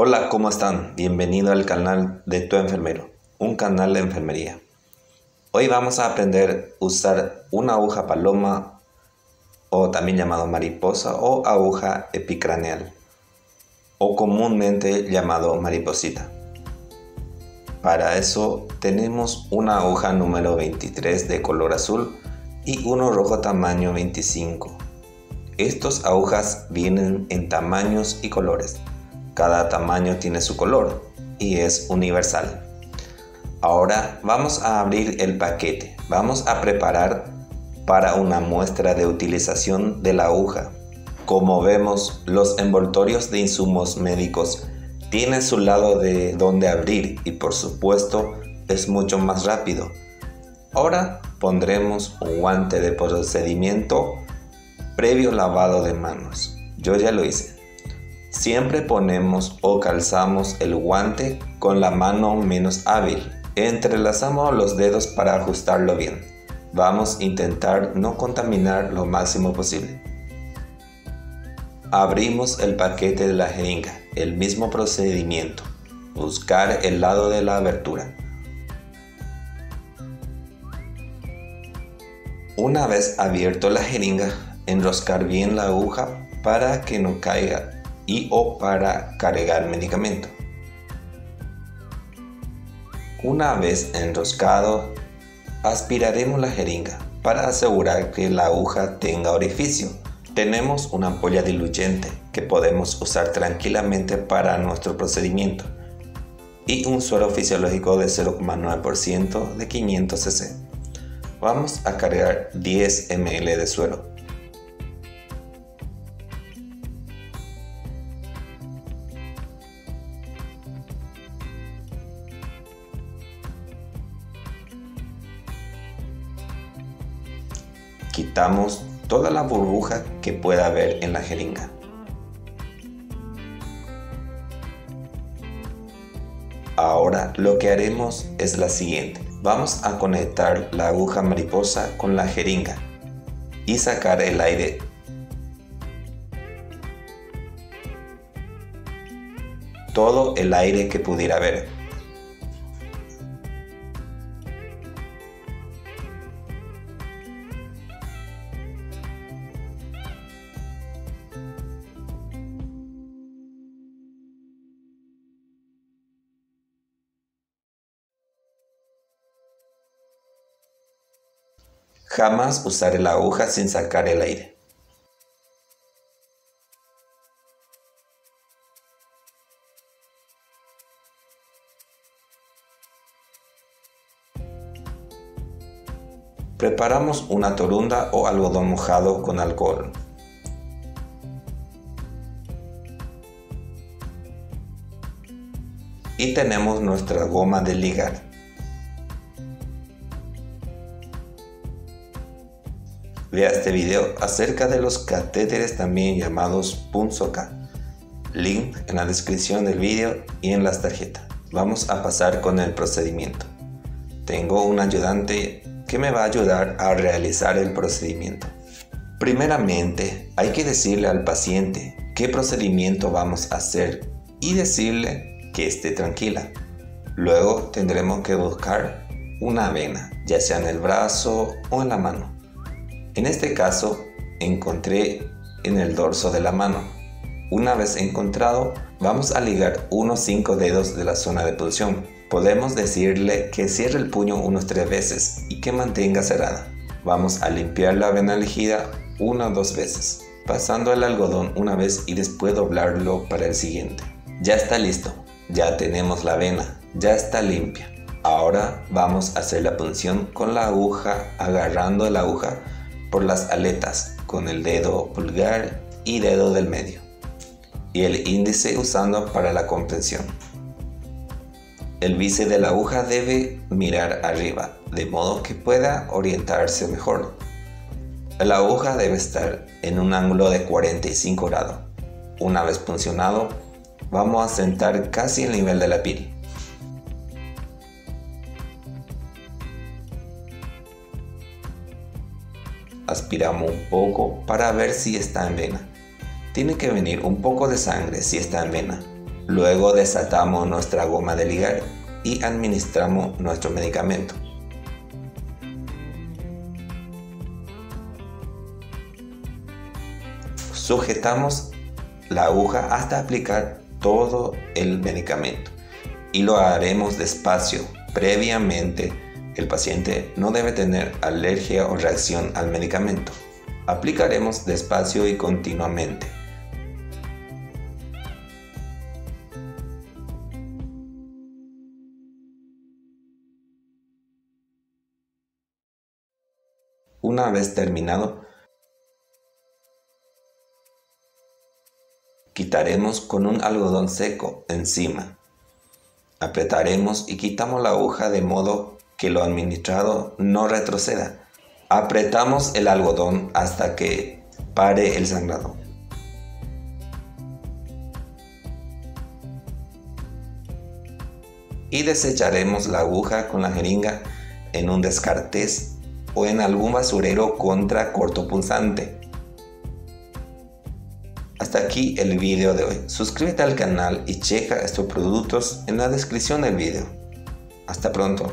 Hola, ¿cómo están? Bienvenido al canal de Tu Enfermero, un canal de enfermería. Hoy vamos a aprender a usar una aguja paloma o también llamado mariposa o aguja epicraneal o comúnmente llamado mariposita. Para eso tenemos una aguja número 23 de color azul y uno rojo tamaño 25. Estas agujas vienen en tamaños y colores. Cada tamaño tiene su color y es universal. Ahora vamos a abrir el paquete. Vamos a preparar para una muestra de utilización de la aguja. Como vemos, los envoltorios de insumos médicos tienen su lado de donde abrir y por supuesto es mucho más rápido. Ahora pondremos un guante de procedimiento previo lavado de manos. Yo ya lo hice. Siempre ponemos o calzamos el guante con la mano menos hábil. Entrelazamos los dedos para ajustarlo bien. Vamos a intentar no contaminar lo máximo posible. Abrimos el paquete de la jeringa, el mismo procedimiento. Buscar el lado de la abertura. Una vez abierto la jeringa, enroscar bien la aguja para que no caiga y o para cargar medicamento. Una vez enroscado, aspiraremos la jeringa para asegurar que la aguja tenga orificio. Tenemos una ampolla diluyente que podemos usar tranquilamente para nuestro procedimiento y un suero fisiológico de 0,9% de 500 cc. Vamos a cargar 10 ml de suero. Quitamos toda la burbuja que pueda haber en la jeringa. Ahora lo que haremos es la siguiente. Vamos a conectar la aguja mariposa con la jeringa y sacar el aire. Todo el aire que pudiera haber. Jamás usaré la aguja sin sacar el aire. Preparamos una torunda o algodón mojado con alcohol. Y tenemos nuestra goma de ligar. Vea este video acerca de los catéteres también llamados Punzoka. Link en la descripción del video y en las tarjetas. Vamos a pasar con el procedimiento. Tengo un ayudante que me va a ayudar a realizar el procedimiento. Primeramente, hay que decirle al paciente qué procedimiento vamos a hacer y decirle que esté tranquila. Luego tendremos que buscar una vena, ya sea en el brazo o en la mano. En este caso, encontré en el dorso de la mano. Una vez encontrado, vamos a ligar unos 5 dedos de la zona de pulsión. Podemos decirle que cierre el puño unos 3 veces y que mantenga cerrada. Vamos a limpiar la vena elegida una o dos veces, pasando el algodón una vez y después doblarlo para el siguiente. Ya está listo, ya tenemos la vena, ya está limpia. Ahora vamos a hacer la punción con la aguja, agarrando la aguja por las aletas con el dedo pulgar y dedo del medio y el índice usando para la comprensión. El bice de la aguja debe mirar arriba de modo que pueda orientarse mejor. La aguja debe estar en un ángulo de 45 grados. Una vez funcionado, vamos a sentar casi el nivel de la piel. Aspiramos un poco para ver si está en vena. Tiene que venir un poco de sangre si está en vena. Luego desatamos nuestra goma de ligar y administramos nuestro medicamento. Sujetamos la aguja hasta aplicar todo el medicamento y lo haremos despacio. Previamente, el paciente no debe tener alergia o reacción al medicamento. Aplicaremos despacio y continuamente. Una vez terminado, quitaremos con un algodón seco encima. Apretaremos y quitamos la aguja de modo que lo administrado no retroceda. Apretamos el algodón hasta que pare el sangrado. Y desecharemos la aguja con la jeringa en un descartés o en algún basurero contra cortopunzante. Hasta aquí el video de hoy. Suscríbete al canal y checa estos productos en la descripción del video. Hasta pronto.